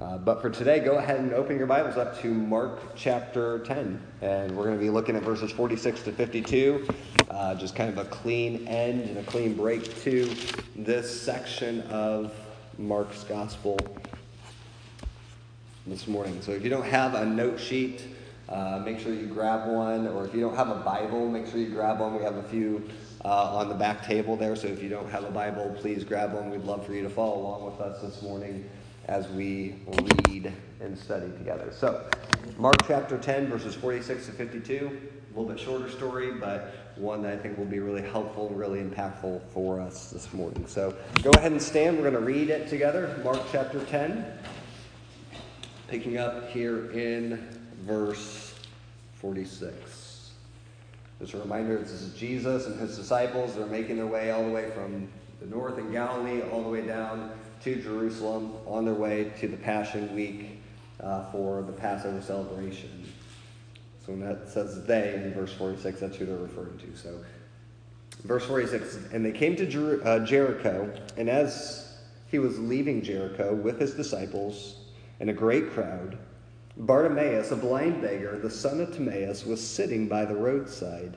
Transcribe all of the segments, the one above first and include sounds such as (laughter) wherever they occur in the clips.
Uh, but for today, go ahead and open your Bibles up to Mark chapter 10. And we're going to be looking at verses 46 to 52. Uh, just kind of a clean end and a clean break to this section of Mark's gospel this morning. So if you don't have a note sheet, uh, make sure you grab one. Or if you don't have a Bible, make sure you grab one. We have a few uh, on the back table there. So if you don't have a Bible, please grab one. We'd love for you to follow along with us this morning as we read and study together. So, Mark chapter 10, verses 46 to 52. A little bit shorter story, but one that I think will be really helpful really impactful for us this morning. So, go ahead and stand. We're going to read it together. Mark chapter 10, picking up here in verse 46. Just a reminder this is Jesus and his disciples. They're making their way all the way from the north in Galilee all the way down to Jerusalem on their way to the Passion Week uh, for the Passover celebration. So when that says they in verse 46, that's who they're referring to. So, verse 46 And they came to Jer- uh, Jericho, and as he was leaving Jericho with his disciples and a great crowd, Bartimaeus, a blind beggar, the son of Timaeus, was sitting by the roadside.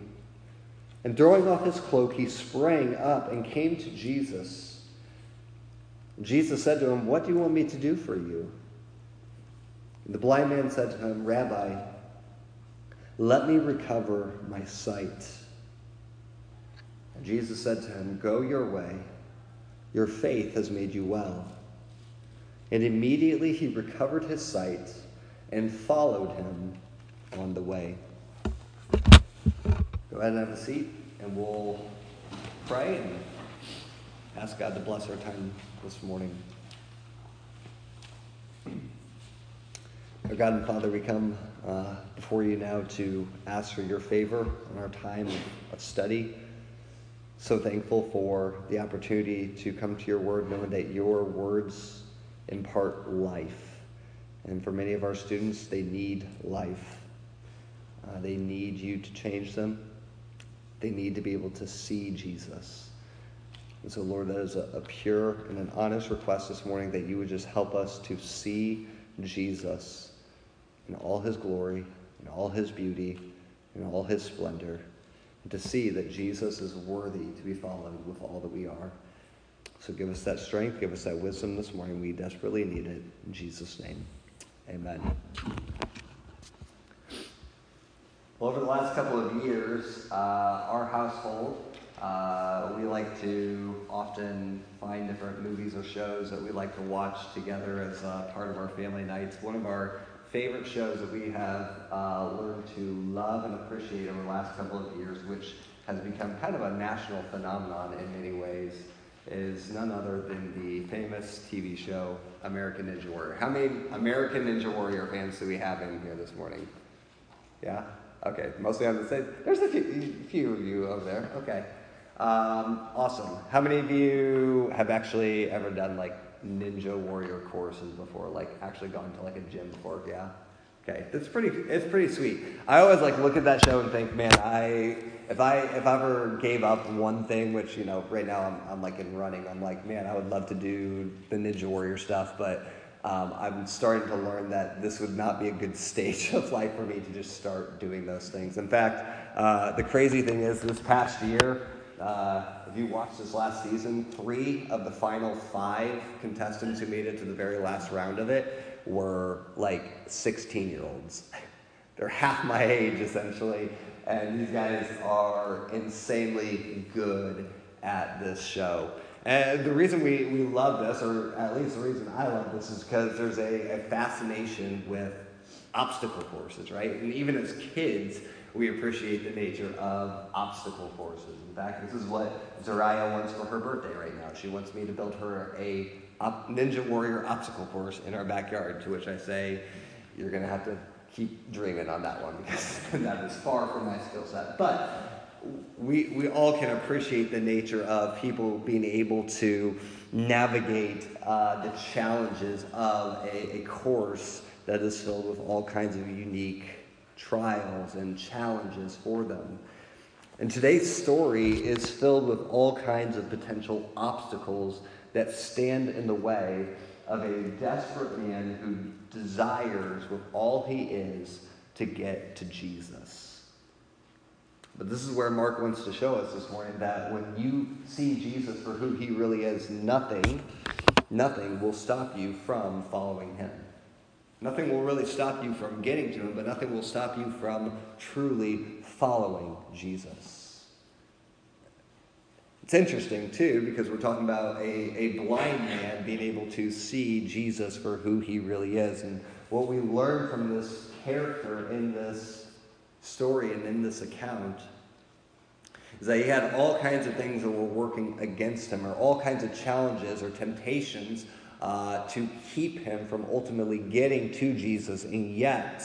And throwing off his cloak, he sprang up and came to Jesus. Jesus said to him, What do you want me to do for you? And the blind man said to him, Rabbi, let me recover my sight. And Jesus said to him, Go your way. Your faith has made you well. And immediately he recovered his sight and followed him on the way. Go ahead and have a seat, and we'll pray and ask God to bless our time this morning. Our God and Father, we come uh, before you now to ask for your favor on our time of study. So thankful for the opportunity to come to your word, knowing that your words impart life. And for many of our students, they need life. Uh, they need you to change them. They need to be able to see Jesus. And so, Lord, that is a, a pure and an honest request this morning that you would just help us to see Jesus in all his glory, in all his beauty, in all his splendor, and to see that Jesus is worthy to be followed with all that we are. So give us that strength, give us that wisdom this morning. We desperately need it. In Jesus' name, amen. Well, over the last couple of years, uh, our household, uh, we like to often find different movies or shows that we like to watch together as uh, part of our family nights. One of our favorite shows that we have uh, learned to love and appreciate over the last couple of years, which has become kind of a national phenomenon in many ways, is none other than the famous TV show American Ninja Warrior. How many American Ninja Warrior fans do we have in here this morning? Yeah? Okay, mostly on the stage. There's a few, few of you over there. Okay. Um, awesome. How many of you have actually ever done like Ninja Warrior courses before? Like actually gone to like a gym before? Yeah. Okay, it's pretty. It's pretty sweet. I always like look at that show and think, man, I if I if I ever gave up one thing, which you know, right now I'm, I'm like in running, I'm like, man, I would love to do the Ninja Warrior stuff, but um, I'm starting to learn that this would not be a good stage of life for me to just start doing those things. In fact, uh, the crazy thing is, this past year, uh, if you watched this last season, three of the final five contestants who made it to the very last round of it were like 16 year olds. (laughs) They're half my age, essentially, and these guys are insanely good at this show. And the reason we, we love this, or at least the reason I love this, is because there's a, a fascination with obstacle courses, right? And even as kids, we appreciate the nature of obstacle courses. In fact, this is what Zariah wants for her birthday right now. She wants me to build her a Ninja Warrior obstacle course in our backyard, to which I say, you're going to have to keep dreaming on that one (laughs) because that is far from my skill set. But we, we all can appreciate the nature of people being able to navigate uh, the challenges of a, a course that is filled with all kinds of unique trials and challenges for them. And today's story is filled with all kinds of potential obstacles that stand in the way of a desperate man who desires with all he is to get to Jesus. But this is where Mark wants to show us this morning that when you see Jesus for who he really is, nothing, nothing will stop you from following him. Nothing will really stop you from getting to him, but nothing will stop you from truly following Jesus. It's interesting, too, because we're talking about a, a blind man being able to see Jesus for who he really is. And what we learn from this character in this story and in this account is that he had all kinds of things that were working against him, or all kinds of challenges or temptations uh, to keep him from ultimately getting to Jesus. And yet,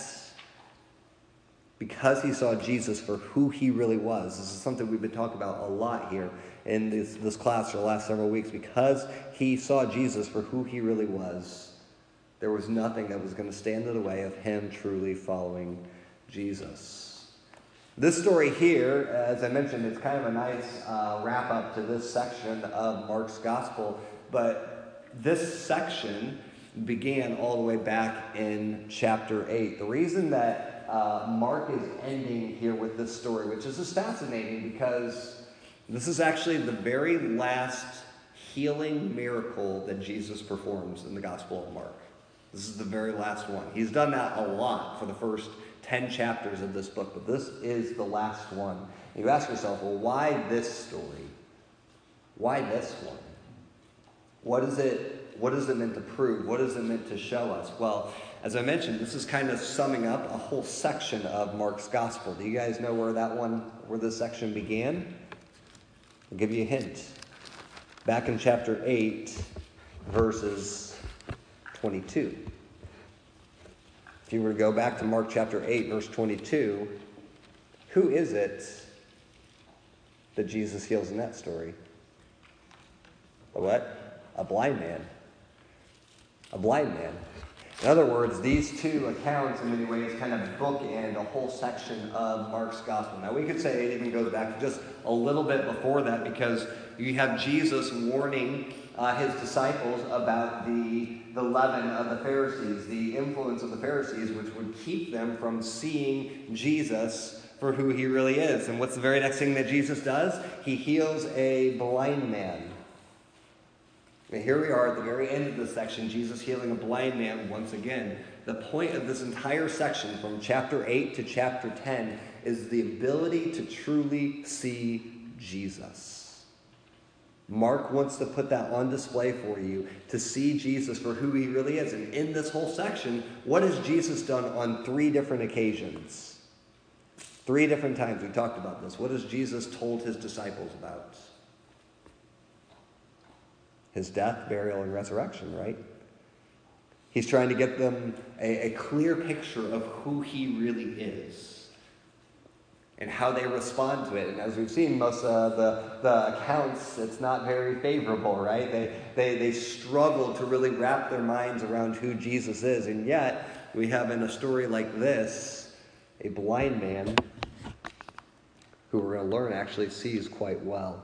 because he saw Jesus for who he really was, this is something we've been talking about a lot here in this, this class for the last several weeks. Because he saw Jesus for who he really was, there was nothing that was going to stand in the way of him truly following Jesus. This story here, as I mentioned, it's kind of a nice uh, wrap up to this section of Mark's gospel, but this section began all the way back in chapter 8. The reason that uh, Mark is ending here with this story, which is just fascinating because this is actually the very last healing miracle that Jesus performs in the Gospel of Mark. This is the very last one. He's done that a lot for the first 10 chapters of this book, but this is the last one. You ask yourself, well, why this story? Why this one? What is it, what is it meant to prove? What is it meant to show us? Well, as I mentioned, this is kind of summing up a whole section of Mark's gospel. Do you guys know where that one, where this section began? I'll give you a hint. Back in chapter 8, verses 22. If you were to go back to Mark chapter 8, verse 22, who is it that Jesus heals in that story? A what? a blind man. A blind man. In other words, these two accounts, in many ways, kind of bookend a whole section of Mark's gospel. Now, we could say it even goes back just a little bit before that because you have Jesus warning uh, his disciples about the, the leaven of the Pharisees, the influence of the Pharisees, which would keep them from seeing Jesus for who he really is. And what's the very next thing that Jesus does? He heals a blind man. And here we are at the very end of this section, Jesus healing a blind man once again. The point of this entire section, from chapter 8 to chapter 10, is the ability to truly see Jesus. Mark wants to put that on display for you to see Jesus for who he really is. And in this whole section, what has Jesus done on three different occasions? Three different times we talked about this. What has Jesus told his disciples about? his death, burial, and resurrection, right? He's trying to get them a, a clear picture of who he really is and how they respond to it. And as we've seen, most of the, the accounts, it's not very favorable, right? They, they, they struggle to really wrap their minds around who Jesus is. And yet, we have in a story like this a blind man who we're going to learn actually sees quite well.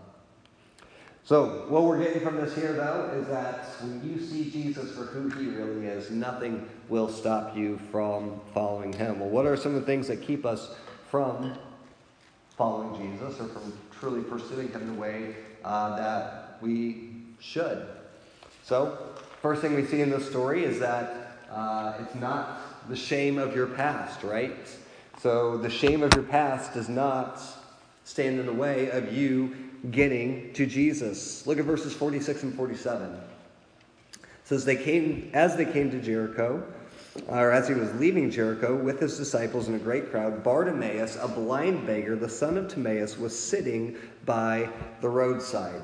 So, what we're getting from this here, though, is that when you see Jesus for who he really is, nothing will stop you from following him. Well, what are some of the things that keep us from following Jesus or from truly pursuing him the way uh, that we should? So, first thing we see in this story is that uh, it's not the shame of your past, right? So, the shame of your past does not stand in the way of you getting to Jesus. Look at verses 46 and 47. It says they came as they came to Jericho, or as he was leaving Jericho with his disciples and a great crowd, Bartimaeus, a blind beggar, the son of Timaeus, was sitting by the roadside.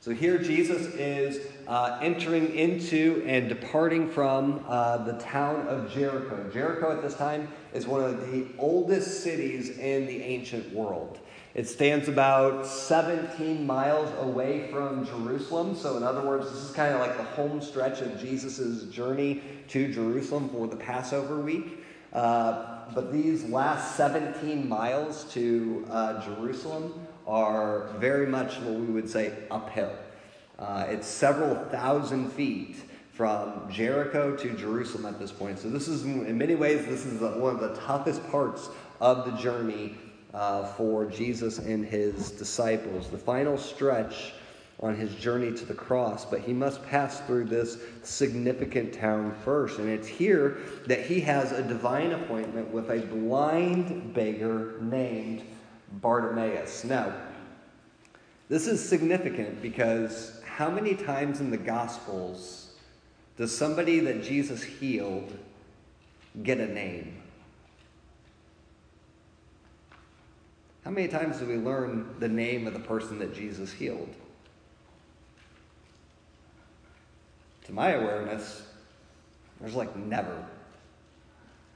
So here Jesus is uh, entering into and departing from uh, the town of Jericho. Jericho at this time is one of the oldest cities in the ancient world. It stands about 17 miles away from Jerusalem. So, in other words, this is kind of like the home stretch of Jesus' journey to Jerusalem for the Passover week. Uh, but these last 17 miles to uh, Jerusalem are very much what we would say uphill. Uh, it's several thousand feet from Jericho to Jerusalem at this point. So, this is, in many ways, this is one of the toughest parts of the journey uh, for Jesus and his disciples. The final stretch on his journey to the cross, but he must pass through this significant town first. And it's here that he has a divine appointment with a blind beggar named Bartimaeus. Now, this is significant because how many times in the Gospels does somebody that Jesus healed get a name? How many times do we learn the name of the person that Jesus healed? To my awareness, there's like never.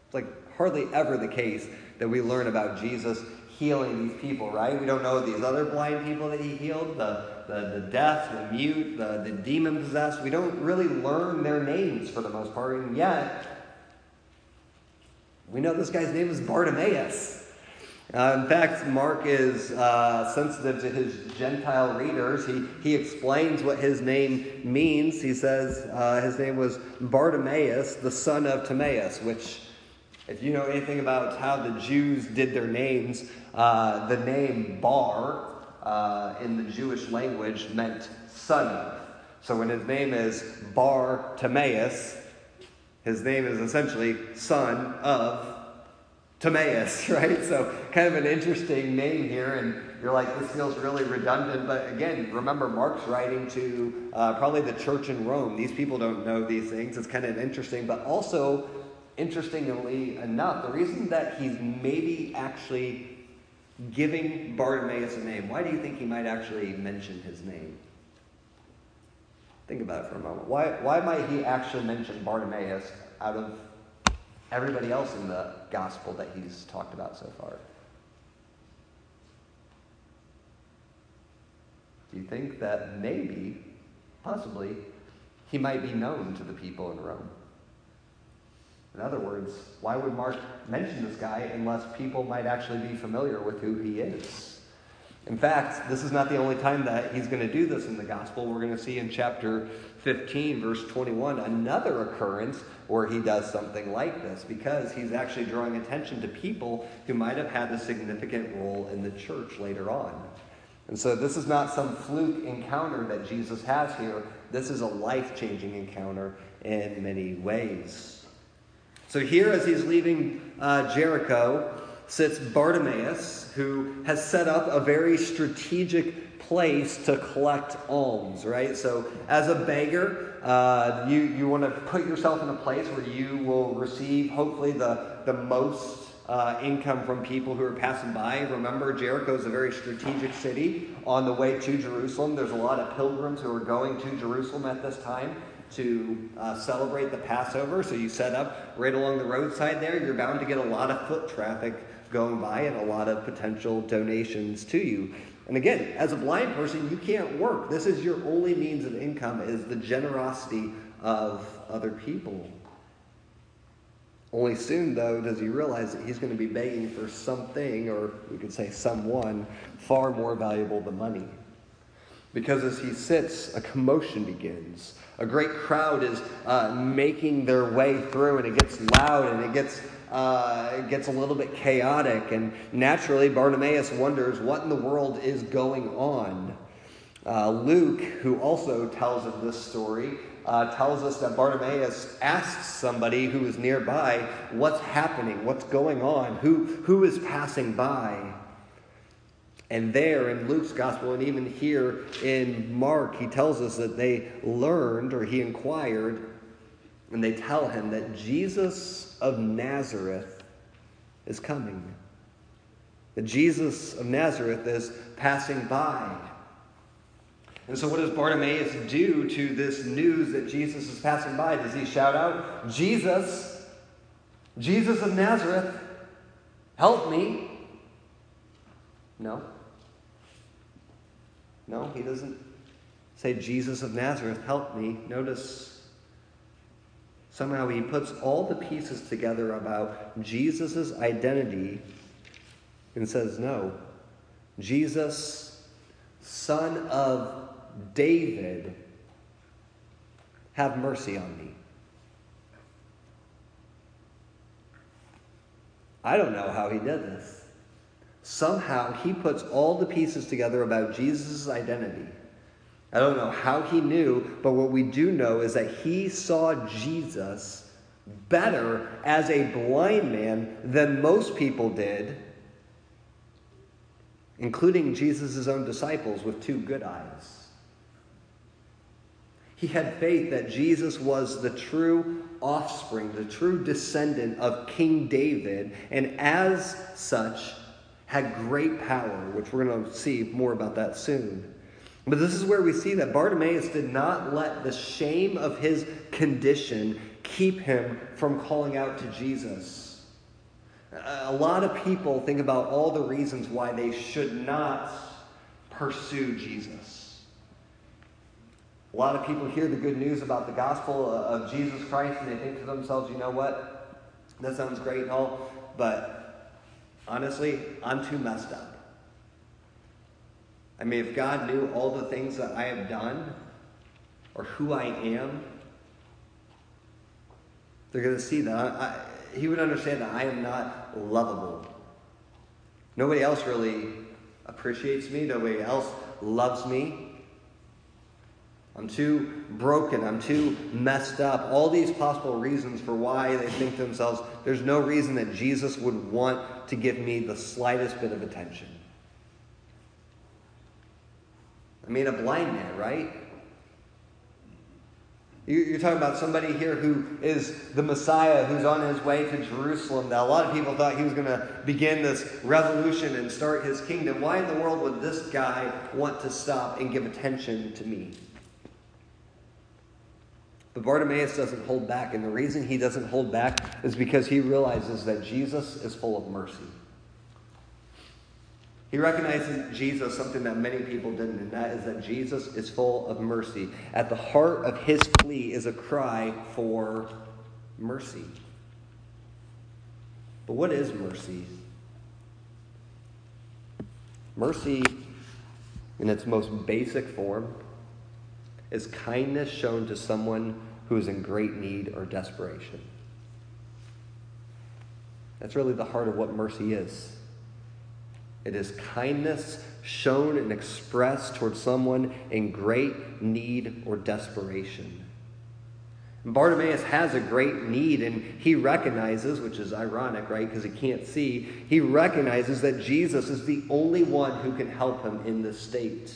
It's like hardly ever the case that we learn about Jesus healing these people, right? We don't know these other blind people that he healed, the, the, the deaf, the mute, the, the demon possessed. We don't really learn their names for the most part, and yet we know this guy's name is Bartimaeus. Uh, in fact, Mark is uh, sensitive to his Gentile readers. He, he explains what his name means. He says uh, his name was Bartimaeus, the son of Timaeus, which, if you know anything about how the Jews did their names, uh, the name Bar uh, in the Jewish language meant son of. So when his name is Bartimaeus, his name is essentially son of Timaeus, (laughs) right? So, kind of an interesting name here, and you're like, this feels really redundant. But again, remember, Mark's writing to uh, probably the church in Rome. These people don't know these things. It's kind of interesting, but also, interestingly enough, the reason that he's maybe actually giving Bartimaeus a name, why do you think he might actually mention his name? Think about it for a moment. Why, why might he actually mention Bartimaeus out of everybody else in the gospel that he's talked about so far. Do you think that maybe, possibly, he might be known to the people in Rome? In other words, why would Mark mention this guy unless people might actually be familiar with who he is? In fact, this is not the only time that he's going to do this in the gospel. We're going to see in chapter 15, verse 21, another occurrence where he does something like this because he's actually drawing attention to people who might have had a significant role in the church later on. And so this is not some fluke encounter that Jesus has here. This is a life changing encounter in many ways. So here, as he's leaving uh, Jericho, sits Bartimaeus, who has set up a very strategic place to collect alms, right? So, as a beggar, uh, you, you want to put yourself in a place where you will receive, hopefully, the, the most uh, income from people who are passing by. Remember, Jericho is a very strategic city on the way to Jerusalem. There's a lot of pilgrims who are going to Jerusalem at this time to uh, celebrate the Passover. So you set up right along the roadside there. You're bound to get a lot of foot traffic going by and a lot of potential donations to you. And again, as a blind person, you can't work. This is your only means of income is the generosity of other people. Only soon, though, does he realize that he's going to be begging for something, or we could say someone, far more valuable than money. Because as he sits, a commotion begins. A great crowd is uh, making their way through, and it gets loud and it gets uh, gets a little bit chaotic, and naturally, Bartimaeus wonders what in the world is going on. Uh, Luke, who also tells of this story, uh, tells us that Bartimaeus asks somebody who is nearby, What's happening? What's going on? Who, who is passing by? And there in Luke's gospel, and even here in Mark, he tells us that they learned or he inquired, and they tell him that Jesus of Nazareth is coming. The Jesus of Nazareth is passing by. And so, what does Bartimaeus do to this news that Jesus is passing by? Does he shout out, Jesus, Jesus of Nazareth, Help me. No. No, he doesn't say, Jesus of Nazareth, help me. Notice somehow he puts all the pieces together about Jesus' identity and says, No, Jesus, son of David, have mercy on me. I don't know how he did this. Somehow he puts all the pieces together about Jesus' identity. I don't know how he knew, but what we do know is that he saw Jesus better as a blind man than most people did, including Jesus' own disciples with two good eyes. He had faith that Jesus was the true offspring, the true descendant of King David, and as such, had great power, which we're going to see more about that soon. But this is where we see that Bartimaeus did not let the shame of his condition keep him from calling out to Jesus. A lot of people think about all the reasons why they should not pursue Jesus. A lot of people hear the good news about the gospel of Jesus Christ and they think to themselves, you know what? That sounds great and all, but honestly, I'm too messed up. I mean, if God knew all the things that I have done or who I am, they're going to see that. I, he would understand that I am not lovable. Nobody else really appreciates me, nobody else loves me. I'm too broken. I'm too messed up. All these possible reasons for why they think to themselves, there's no reason that Jesus would want to give me the slightest bit of attention. I mean, a blind man, right? You're talking about somebody here who is the Messiah who's on his way to Jerusalem. That a lot of people thought he was going to begin this revolution and start his kingdom. Why in the world would this guy want to stop and give attention to me? But Bartimaeus doesn't hold back, and the reason he doesn't hold back is because he realizes that Jesus is full of mercy. He recognizes Jesus, something that many people didn't, and that is that Jesus is full of mercy. At the heart of his plea is a cry for mercy. But what is mercy? Mercy, in its most basic form, is kindness shown to someone who is in great need or desperation. That's really the heart of what mercy is. It is kindness shown and expressed towards someone in great need or desperation. Bartimaeus has a great need, and he recognizes, which is ironic, right? Because he can't see, he recognizes that Jesus is the only one who can help him in this state.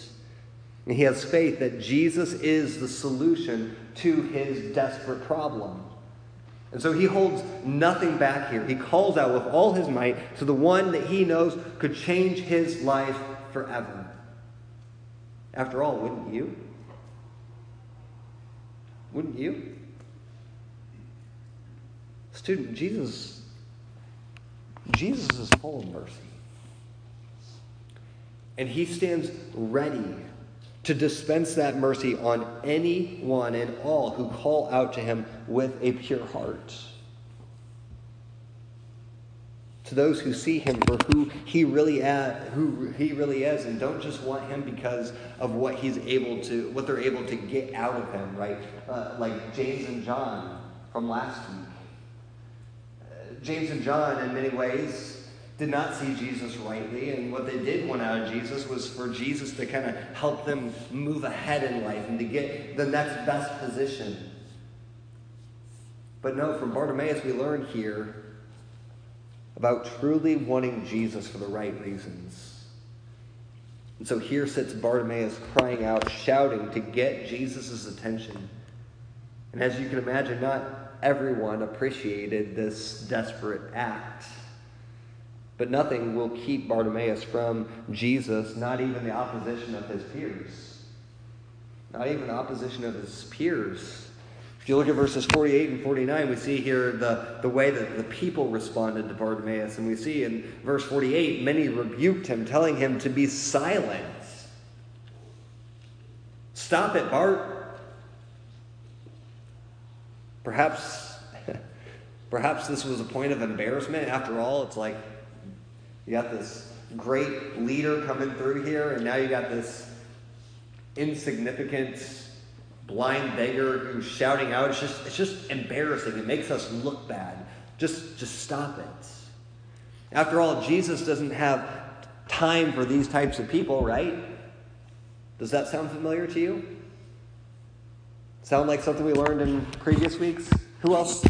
And he has faith that Jesus is the solution to his desperate problem. And so he holds nothing back here. He calls out with all his might to the one that he knows could change his life forever. After all, wouldn't you? Wouldn't you? Student, Jesus Jesus is full of mercy. And he stands ready to dispense that mercy on anyone and all who call out to him with a pure heart. To those who see him for who he really is, who he really is, and don't just want him because of what he's able to, what they're able to get out of him, right? Uh, like James and John from last week. Uh, James and John, in many ways, did not see Jesus rightly, and what they did want out of Jesus was for Jesus to kind of help them move ahead in life and to get the next best position. But no, from Bartimaeus, we learn here about truly wanting Jesus for the right reasons. And so here sits Bartimaeus crying out, shouting to get Jesus' attention. And as you can imagine, not everyone appreciated this desperate act. But nothing will keep Bartimaeus from Jesus, not even the opposition of his peers. Not even the opposition of his peers. If you look at verses 48 and 49, we see here the, the way that the people responded to Bartimaeus. And we see in verse 48, many rebuked him, telling him to be silent. Stop it, Bart. Perhaps, (laughs) perhaps this was a point of embarrassment. After all, it's like you got this great leader coming through here, and now you got this insignificant blind beggar who's shouting out. It's just, it's just embarrassing. It makes us look bad. Just, just stop it. After all, Jesus doesn't have time for these types of people, right? Does that sound familiar to you? Sound like something we learned in previous weeks? Who else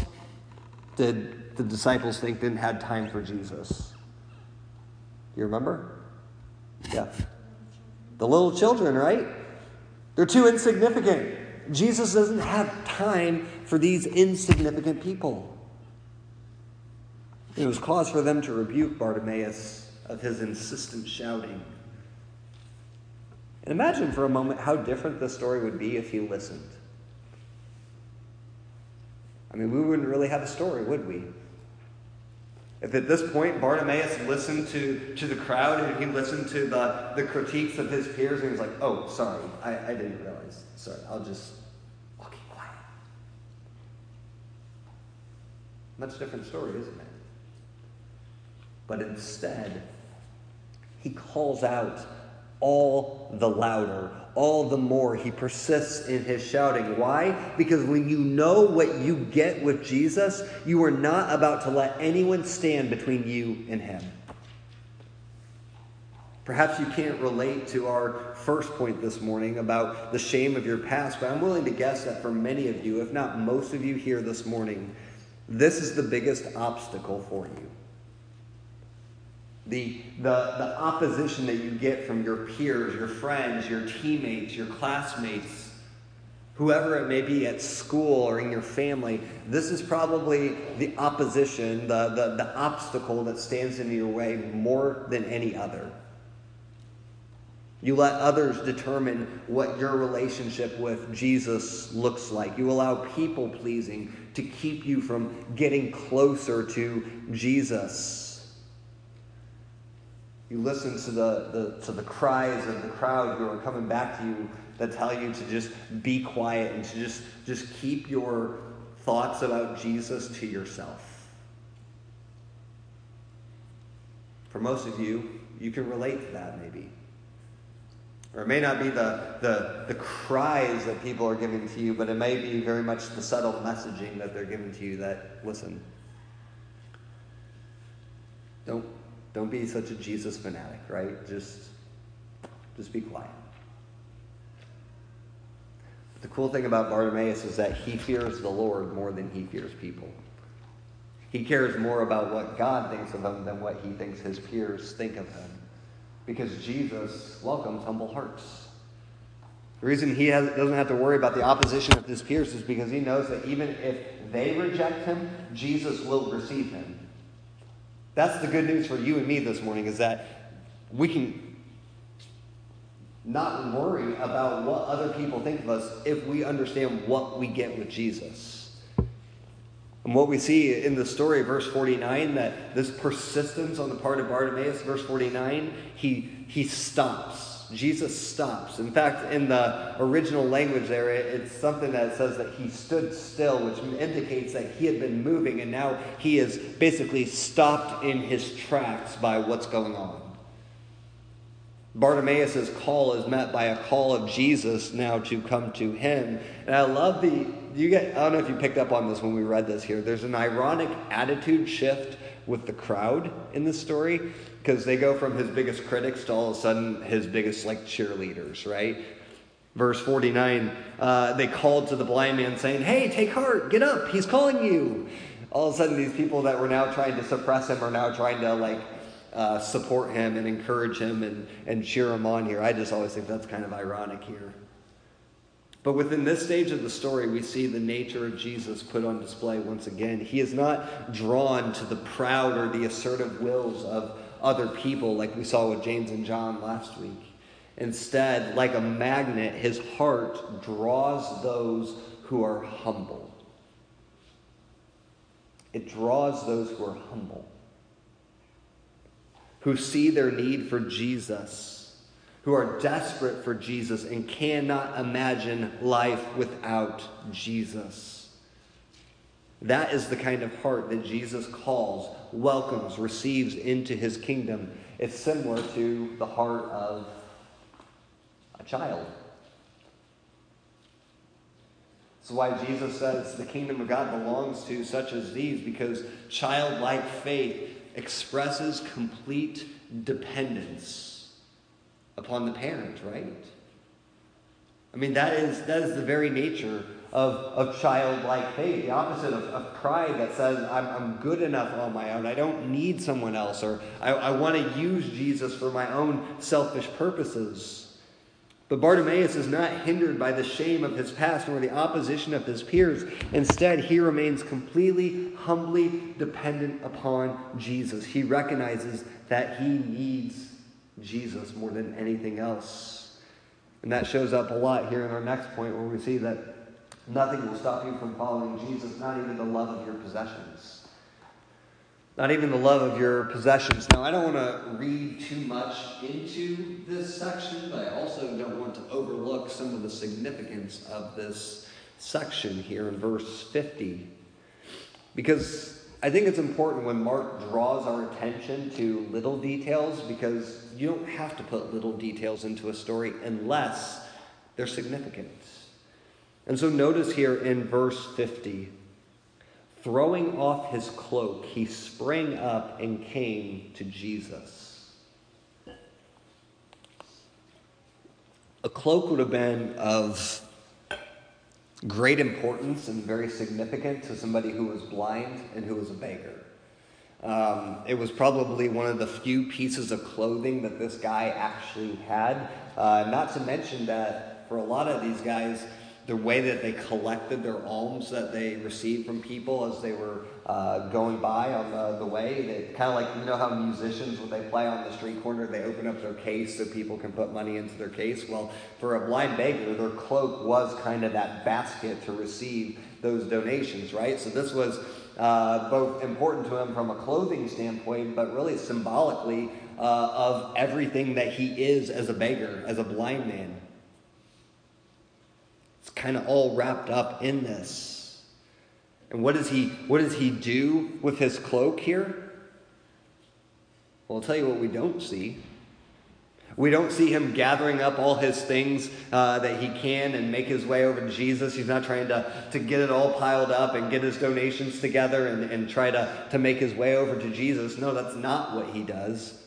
did the disciples think didn't have time for Jesus? You remember? Yeah. The little children, right? They're too insignificant. Jesus doesn't have time for these insignificant people. It was cause for them to rebuke Bartimaeus of his insistent shouting. And imagine for a moment how different this story would be if he listened. I mean, we wouldn't really have a story, would we? If at this point Bartimaeus listened to, to the crowd and he listened to the, the critiques of his peers and he was like, oh, sorry, I, I didn't realize. Sorry, I'll just, I'll keep quiet. Much different story, isn't it? But instead, he calls out all the louder, all the more he persists in his shouting. Why? Because when you know what you get with Jesus, you are not about to let anyone stand between you and him. Perhaps you can't relate to our first point this morning about the shame of your past, but I'm willing to guess that for many of you, if not most of you here this morning, this is the biggest obstacle for you the, the, the opposition that you get from your peers, your friends, your teammates, your classmates, whoever it may be at school or in your family, this is probably the opposition, the, the, the obstacle that stands in your way more than any other. You let others determine what your relationship with Jesus looks like. You allow people pleasing to keep you from getting closer to Jesus. You listen to the, the, to the cries of the crowd who are coming back to you that tell you to just be quiet and to just, just keep your thoughts about Jesus to yourself. For most of you, you can relate to that maybe. Or it may not be the, the, the cries that people are giving to you, but it may be very much the subtle messaging that they're giving to you that, listen, don't don't be such a Jesus fanatic, right? Just, just be quiet. But the cool thing about Bartimaeus is that he fears the Lord more than he fears people. He cares more about what God thinks of him than what he thinks his peers think of him. Because Jesus welcomes humble hearts. The reason he has, doesn't have to worry about the opposition of his peers is because he knows that even if they reject him, Jesus will receive him. That's the good news for you and me this morning is that we can not worry about what other people think of us if we understand what we get with Jesus. And what we see in the story, verse 49, that this persistence on the part of Bartimaeus, verse 49, he, he stops Jesus stops. In fact, in the original language there, it's something that says that he stood still, which indicates that he had been moving and now he is basically stopped in his tracks by what's going on. Bartimaeus' call is met by a call of Jesus now to come to him. And I love the, you get, I don't know if you picked up on this when we read this here. There's an ironic attitude shift with the crowd in this story because they go from his biggest critics to all of a sudden his biggest like cheerleaders, right? Verse 49, uh, they called to the blind man saying, Hey, take heart, get up, he's calling you. All of a sudden, these people that were now trying to suppress him are now trying to like uh, support him and encourage him and, and cheer him on here. I just always think that's kind of ironic here. But within this stage of the story, we see the nature of Jesus put on display once again. He is not drawn to the proud or the assertive wills of other people, like we saw with James and John last week. Instead, like a magnet, his heart draws those who are humble. It draws those who are humble, who see their need for Jesus, who are desperate for Jesus and cannot imagine life without Jesus. That is the kind of heart that Jesus calls, welcomes, receives into his kingdom. It's similar to the heart of a child. That's why Jesus says the kingdom of God belongs to such as these, because childlike faith expresses complete dependence upon the parent, right? I mean, that is, that is the very nature of, of childlike faith, the opposite of, of pride that says, I'm, I'm good enough on my own, I don't need someone else, or I, I want to use Jesus for my own selfish purposes. But Bartimaeus is not hindered by the shame of his past nor the opposition of his peers. Instead, he remains completely, humbly dependent upon Jesus. He recognizes that he needs Jesus more than anything else. And that shows up a lot here in our next point where we see that nothing will stop you from following Jesus, not even the love of your possessions not even the love of your possessions. Now, I don't want to read too much into this section, but I also don't want to overlook some of the significance of this section here in verse 50. Because I think it's important when Mark draws our attention to little details, because you don't have to put little details into a story unless they're significant. And so notice here in verse 50 Throwing off his cloak, he sprang up and came to Jesus. A cloak would have been of great importance and very significant to somebody who was blind and who was a beggar. Um, it was probably one of the few pieces of clothing that this guy actually had. Uh, not to mention that for a lot of these guys, the way that they collected their alms that they received from people as they were uh, going by on the, the way. They kind of like, you know how musicians, when they play on the street corner, they open up their case so people can put money into their case. Well, for a blind beggar, their cloak was kind of that basket to receive those donations, right? So this was uh, both important to him from a clothing standpoint, but really symbolically uh, of everything that he is as a beggar, as a blind man. Kind of all wrapped up in this. And what does he what does he do with his cloak here? Well, I'll tell you what we don't see. We don't see him gathering up all his things uh, that he can and make his way over to Jesus. He's not trying to, to get it all piled up and get his donations together and, and try to, to make his way over to Jesus. No, that's not what he does.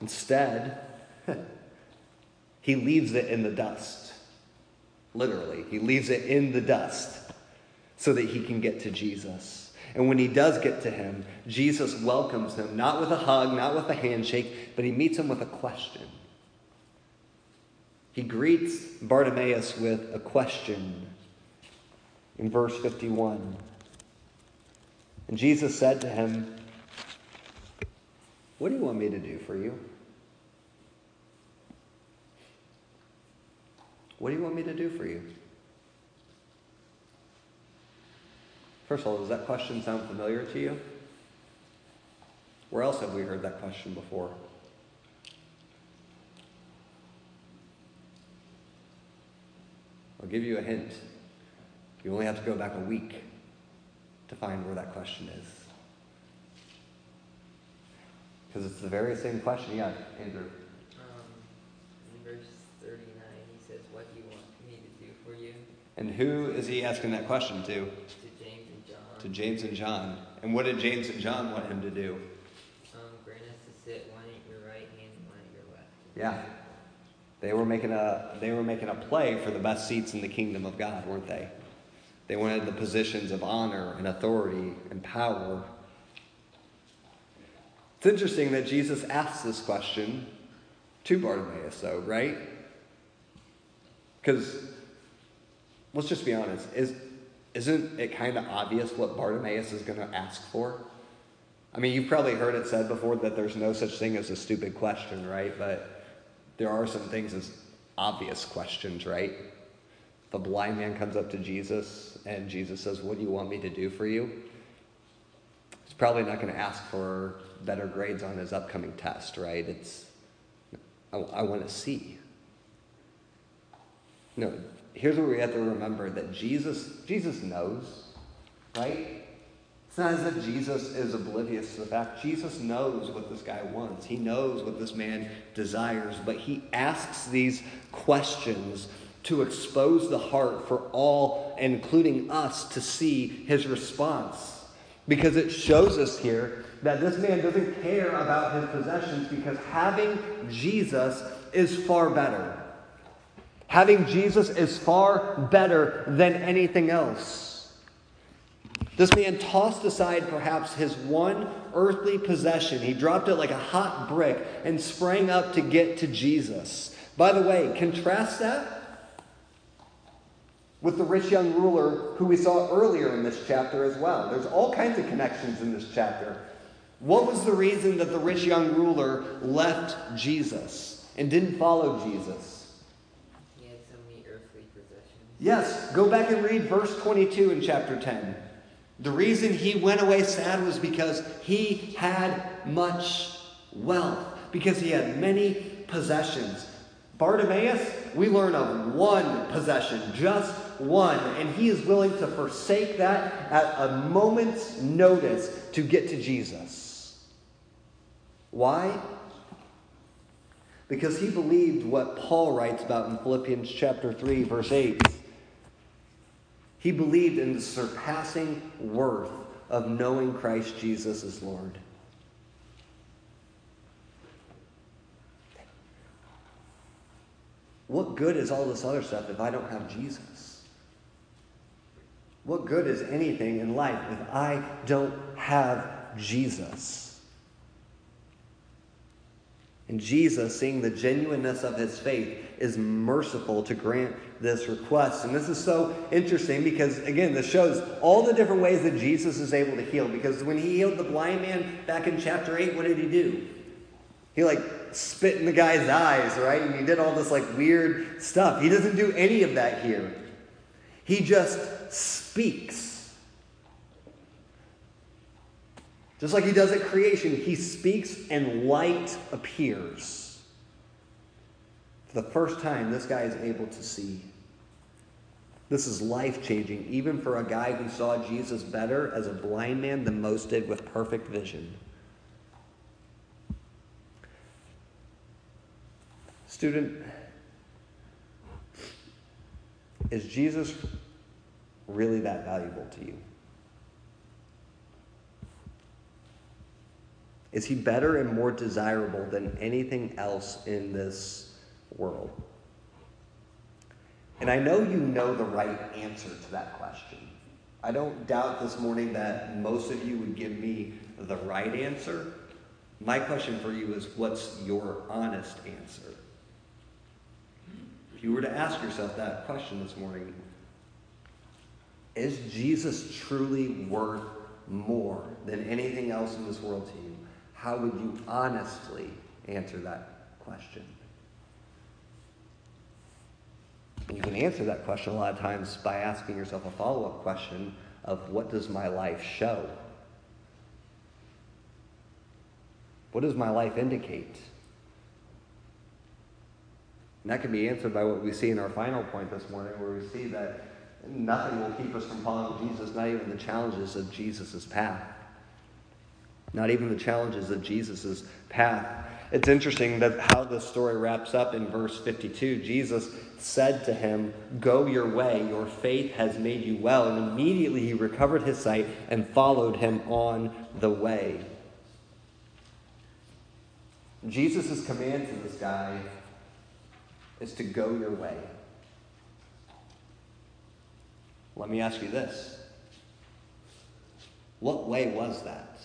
Instead, he leaves it in the dust. Literally, he leaves it in the dust so that he can get to Jesus. And when he does get to him, Jesus welcomes him, not with a hug, not with a handshake, but he meets him with a question. He greets Bartimaeus with a question in verse 51. And Jesus said to him, What do you want me to do for you? What do you want me to do for you? First of all, does that question sound familiar to you? Where else have we heard that question before? I'll give you a hint. You only have to go back a week to find where that question is. Because it's the very same question. Yeah, Andrew. And who is he asking that question to? To James and John. To James and John. And what did James and John want him to do? Um, grant us to sit one at your right hand and one at your left. Yeah. They were making a they were making a play for the best seats in the kingdom of God, weren't they? They wanted the positions of honor and authority and power. It's interesting that Jesus asks this question to Bartimaeus, though, right? Because let's just be honest. Is, isn't it kind of obvious what Bartimaeus is going to ask for? I mean, you've probably heard it said before that there's no such thing as a stupid question, right? But there are some things as obvious questions, right? A blind man comes up to Jesus and Jesus says, What do you want me to do for you? He's probably not going to ask for better grades on his upcoming test, right? It's, I, I want to see. No, here's what we have to remember that Jesus, Jesus knows, right? It's not as if Jesus is oblivious to the fact. Jesus knows what this guy wants. He knows what this man desires, but he asks these questions to expose the heart for all, including us, to see his response. Because it shows us here that this man doesn't care about his possessions because having Jesus is far better. Having Jesus is far better than anything else. This man tossed aside perhaps his one earthly possession. He dropped it like a hot brick and sprang up to get to Jesus. By the way, contrast that with the rich young ruler who we saw earlier in this chapter as well. There's all kinds of connections in this chapter. What was the reason that the rich young ruler left Jesus and didn't follow Jesus? He had so many earthly possessions. Yes, go back and read verse 22 in chapter 10. The reason he went away sad was because he had much wealth, because he had many possessions. Bartimaeus, we learn of one possession, just one, and he is willing to forsake that at a moment's notice to get to Jesus. Why? Because he believed what Paul writes about in Philippians chapter 3, verse 8. He believed in the surpassing worth of knowing Christ Jesus as Lord. What good is all this other stuff if I don't have Jesus? What good is anything in life if I don't have Jesus? And Jesus, seeing the genuineness of his faith, is merciful to grant this request. And this is so interesting because, again, this shows all the different ways that Jesus is able to heal. Because when he healed the blind man back in chapter 8, what did he do? He, like, spit in the guy's eyes, right? And he did all this, like, weird stuff. He doesn't do any of that here. He just speaks. Just like he does at creation, he speaks and light appears. For the first time, this guy is able to see. This is life changing, even for a guy who saw Jesus better as a blind man than most did with perfect vision. Student, is Jesus really that valuable to you? Is he better and more desirable than anything else in this world? And I know you know the right answer to that question. I don't doubt this morning that most of you would give me the right answer. My question for you is what's your honest answer? If you were to ask yourself that question this morning, is Jesus truly worth more than anything else in this world to you? How would you honestly answer that question? And you can answer that question a lot of times by asking yourself a follow up question of what does my life show? What does my life indicate? And that can be answered by what we see in our final point this morning, where we see that nothing will keep us from following Jesus, not even the challenges of Jesus' path. Not even the challenges of Jesus' path. It's interesting that how this story wraps up in verse 52. Jesus said to him, Go your way, your faith has made you well. And immediately he recovered his sight and followed him on the way. Jesus' command to this guy is to go your way. Let me ask you this What way was that?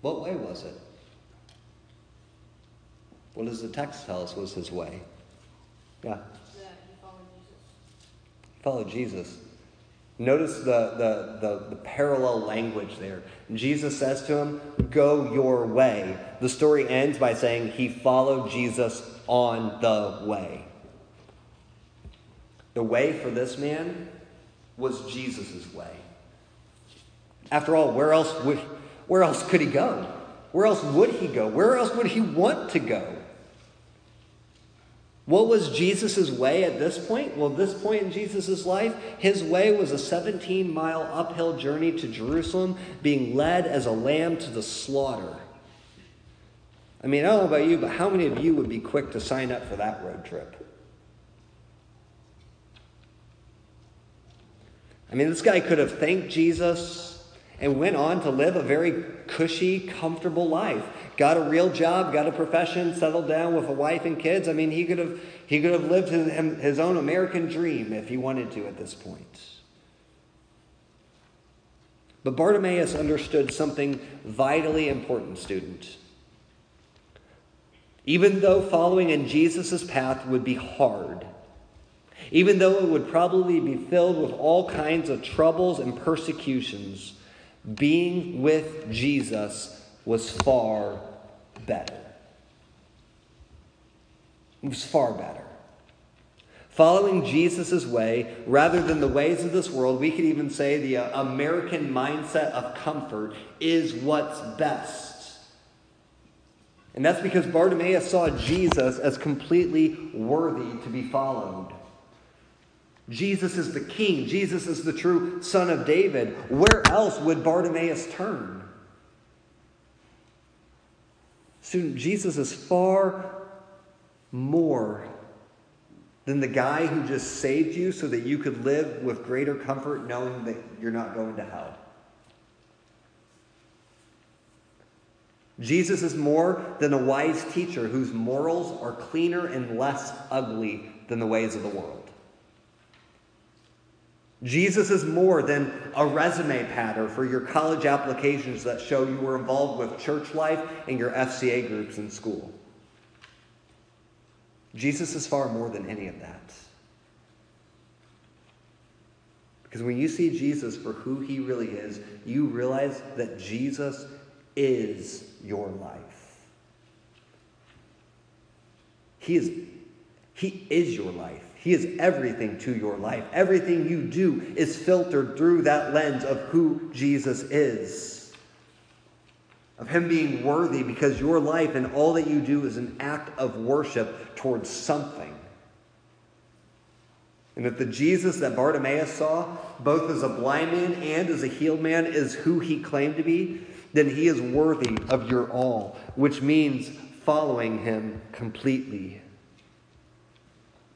What way was it? What does the text tell us was his way? Yeah. Yeah, he followed Jesus. Follow Jesus. Notice the, the, the, the, parallel language there. Jesus says to him, Go your way. The story ends by saying he followed Jesus on the way. The way for this man was Jesus' way. After all, where else would where else could he go? Where else would he go? Where else would he want to go? What was Jesus' way at this point? Well, this point in Jesus' life, his way was a 17 mile uphill journey to Jerusalem, being led as a lamb to the slaughter. I mean, I don't know about you, but how many of you would be quick to sign up for that road trip? I mean, this guy could have thanked Jesus and went on to live a very cushy, comfortable life. Got a real job, got a profession, settled down with a wife and kids. I mean, he could have, he could have lived his, his own American dream if he wanted to at this point. But Bartimaeus understood something vitally important, student. Even though following in Jesus' path would be hard, even though it would probably be filled with all kinds of troubles and persecutions, being with Jesus was far better. It was far better. Following Jesus' way rather than the ways of this world, we could even say the uh, American mindset of comfort is what's best. And that's because Bartimaeus saw Jesus as completely worthy to be followed. Jesus is the king. Jesus is the true son of David. Where else would Bartimaeus turn? Student, Jesus is far more than the guy who just saved you so that you could live with greater comfort knowing that you're not going to hell. Jesus is more than a wise teacher whose morals are cleaner and less ugly than the ways of the world. Jesus is more than a resume pattern for your college applications that show you were involved with church life and your FCA groups in school. Jesus is far more than any of that. Because when you see Jesus for who he really is, you realize that Jesus is your life. He is, he is your life. He is everything to your life. Everything you do is filtered through that lens of who Jesus is. Of Him being worthy because your life and all that you do is an act of worship towards something. And if the Jesus that Bartimaeus saw, both as a blind man and as a healed man, is who he claimed to be, then he is worthy of your all, which means following him completely.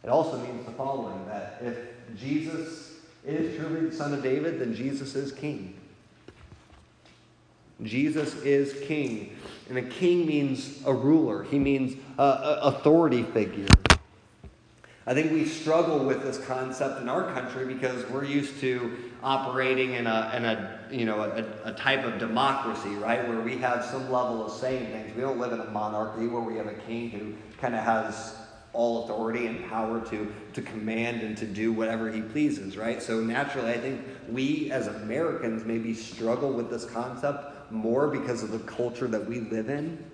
It also means the following that if Jesus is truly the Son of David, then Jesus is King. Jesus is King. And a king means a ruler, he means an authority figure. I think we struggle with this concept in our country because we're used to operating in a, in a you know, a, a, type of democracy, right, where we have some level of saying things. We don't live in a monarchy where we have a king who kind of has all authority and power to, to command and to do whatever he pleases, right? So naturally, I think we as Americans maybe struggle with this concept more because of the culture that we live in.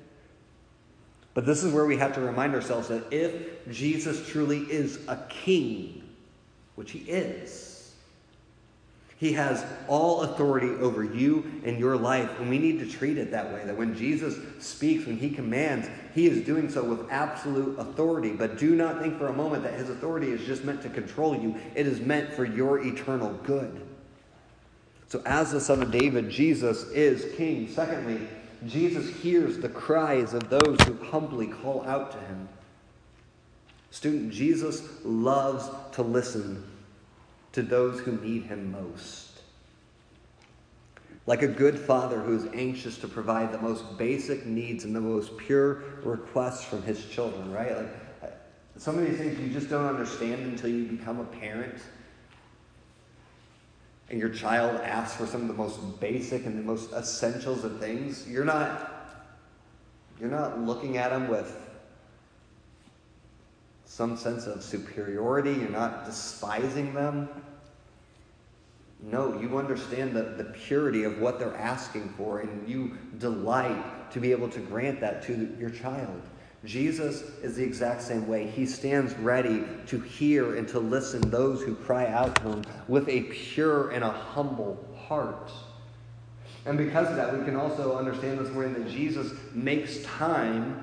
But this is where we have to remind ourselves that if Jesus truly is a king, which he is, he has all authority over you and your life, and we need to treat it that way. That when Jesus speaks, when he commands, he is doing so with absolute authority. But do not think for a moment that his authority is just meant to control you, it is meant for your eternal good. So, as the Son of David, Jesus is King. Secondly, Jesus hears the cries of those who humbly call out to him. Student, Jesus loves to listen to those who need him most. Like a good father who is anxious to provide the most basic needs and the most pure requests from his children, right? Like some of these things you just don't understand until you become a parent and your child asks for some of the most basic and the most essentials of things. You're not you're not looking at them with some sense of superiority. You're not despising them. No, you understand the, the purity of what they're asking for, and you delight to be able to grant that to your child. Jesus is the exact same way. He stands ready to hear and to listen those who cry out to him with a pure and a humble heart. And because of that, we can also understand this morning that Jesus makes time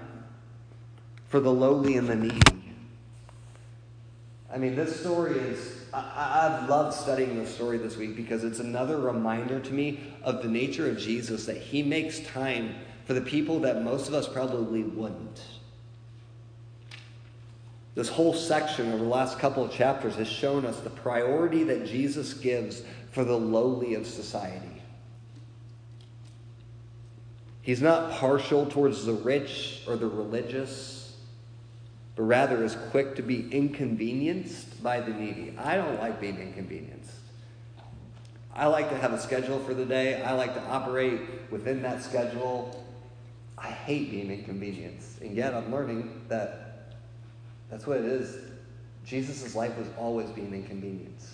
for the lowly and the needy. I mean, this story is, I, have loved studying this story this week because it's another reminder to me of the nature of Jesus that he makes time for the people that most of us probably wouldn't. This whole section over the last couple of chapters has shown us the priority that Jesus gives for the lowly of society. He's not partial towards the rich or the religious, but rather is quick to be inconvenienced by the needy. I don't like being inconvenienced. I like to have a schedule for the day, I like to operate within that schedule. I hate being inconvenienced. And yet I'm learning that that's what it is. Jesus' life was always being inconvenienced.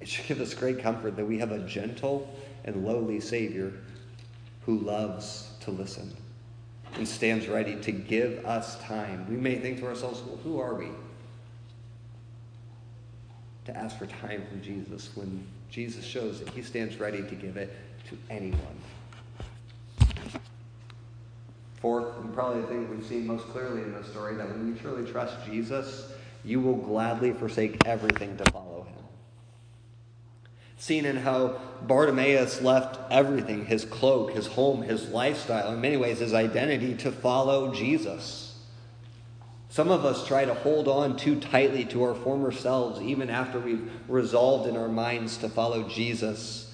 It should give us great comfort that we have a gentle and lowly Savior who loves to listen and stands ready to give us time. We may think to ourselves, well, who are we? To ask for time from Jesus when Jesus shows that he stands ready to give it to anyone. Fourth, and probably the thing we've seen most clearly in this story, that when you truly trust Jesus, you will gladly forsake everything to follow him. Seen in how Bartimaeus left everything his cloak, his home, his lifestyle, in many ways, his identity to follow Jesus. Some of us try to hold on too tightly to our former selves, even after we've resolved in our minds to follow Jesus.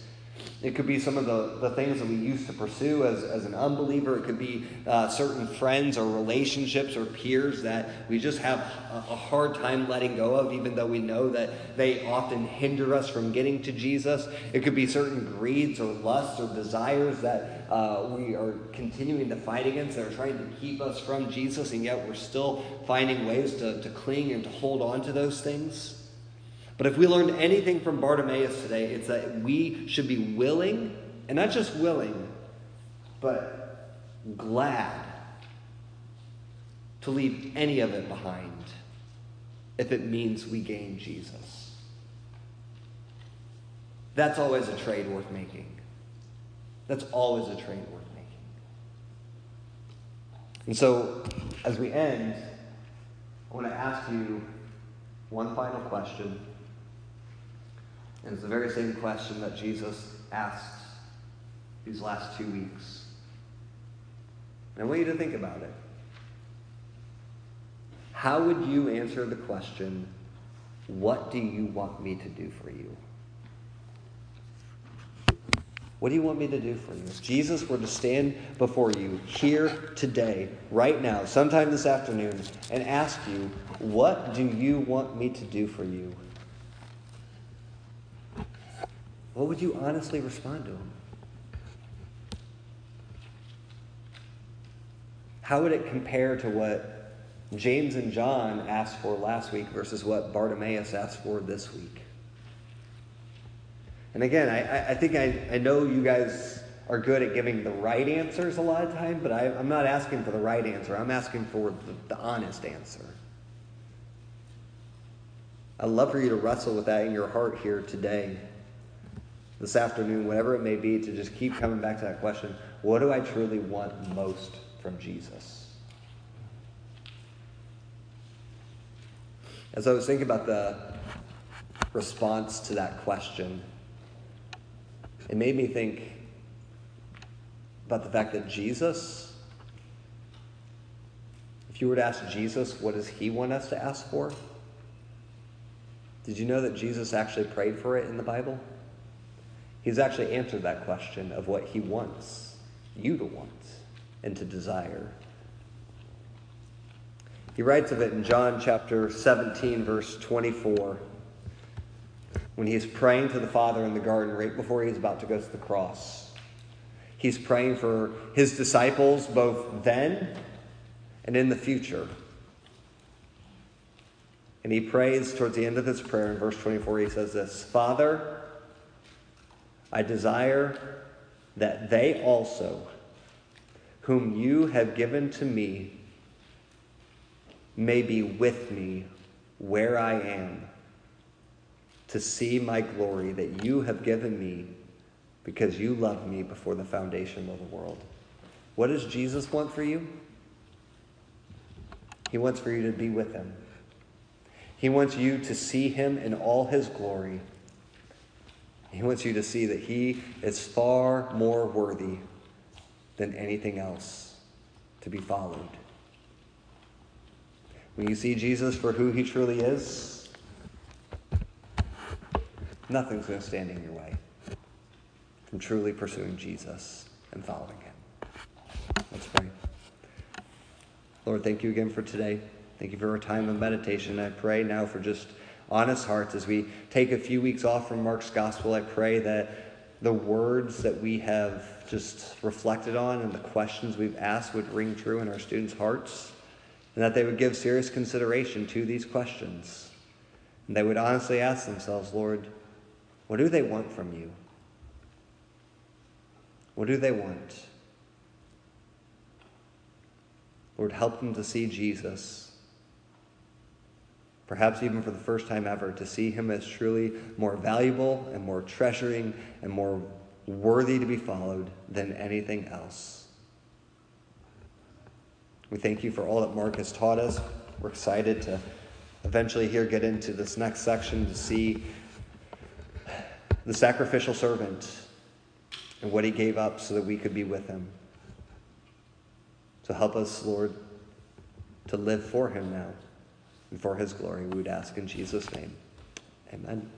It could be some of the, the things that we used to pursue as, as an unbeliever. It could be uh, certain friends or relationships or peers that we just have a, a, hard time letting go of, even though we know that they often hinder us from getting to Jesus. It could be certain greeds or lusts or desires that uh, we are continuing to fight against that are trying to keep us from Jesus, and yet we're still finding ways to, to cling and to hold on to those things. But if we learned anything from Bartimaeus today, it's that we should be willing, and not just willing, but glad to leave any of it behind if it means we gain Jesus. That's always a trade worth making. That's always a trade worth making. And so, as we end, I want to ask you one final question. And it's the very same question that Jesus asked these last two weeks. And I want you to think about it. How would you answer the question, What do you want me to do for you? What do you want me to do for you? If Jesus were to stand before you here today, right now, sometime this afternoon, and ask you, What do you want me to do for you? What would you honestly respond to him? How would it compare to what James and John asked for last week versus what Bartimaeus asked for this week? And again, I, I think I, I know you guys are good at giving the right answers a lot of time, but I, am not asking for the right answer. I'm asking for the, the honest answer. I'd love for you to wrestle with that in your heart here today this afternoon, whatever it may be, to just keep coming back to that question what do I truly want most from Jesus? As I was thinking about the response to that question, it made me think about the fact that Jesus, if you were to ask Jesus, what does he want us to ask for? Did you know that Jesus actually prayed for it in the Bible? He's actually answered that question of what he wants you to want and to desire. He writes of it in John chapter 17, verse 24, when he's praying to the Father in the garden right before he's about to go to the cross. He's praying for his disciples both then and in the future. And he prays towards the end of his prayer in verse 24, he says this Father, I desire that they also, whom you have given to me, may be with me where I am to see my glory that you have given me because you loved me before the foundation of the world. What does Jesus want for you? He wants for you to be with him. He wants you to see him in all his glory. He wants you to see that he is far more worthy than anything else to be followed. When you see Jesus for who he truly is, nothing's going to stand in your way from truly pursuing Jesus and following him. Let's pray. Lord, thank you again for today. Thank you for our time of meditation. I pray now for just honest hearts as we take a few weeks off from Mark's gospel. I pray that the words that we have just reflected on and the questions we've asked would ring true in our students' hearts, and that they would give serious consideration to these questions. And they would honestly ask themselves, Lord, what do they want from you? What do they want? Lord, help them to see Jesus. Perhaps even for the first time ever, to see him as truly more valuable and more treasuring and more worthy to be followed than anything else. We thank you for all that Mark has taught us. We're excited to eventually here get into this next section to see the sacrificial servant and what he gave up so that we could be with him. So help us, Lord, to live for him now and for his glory. We would ask in Jesus' name. Amen.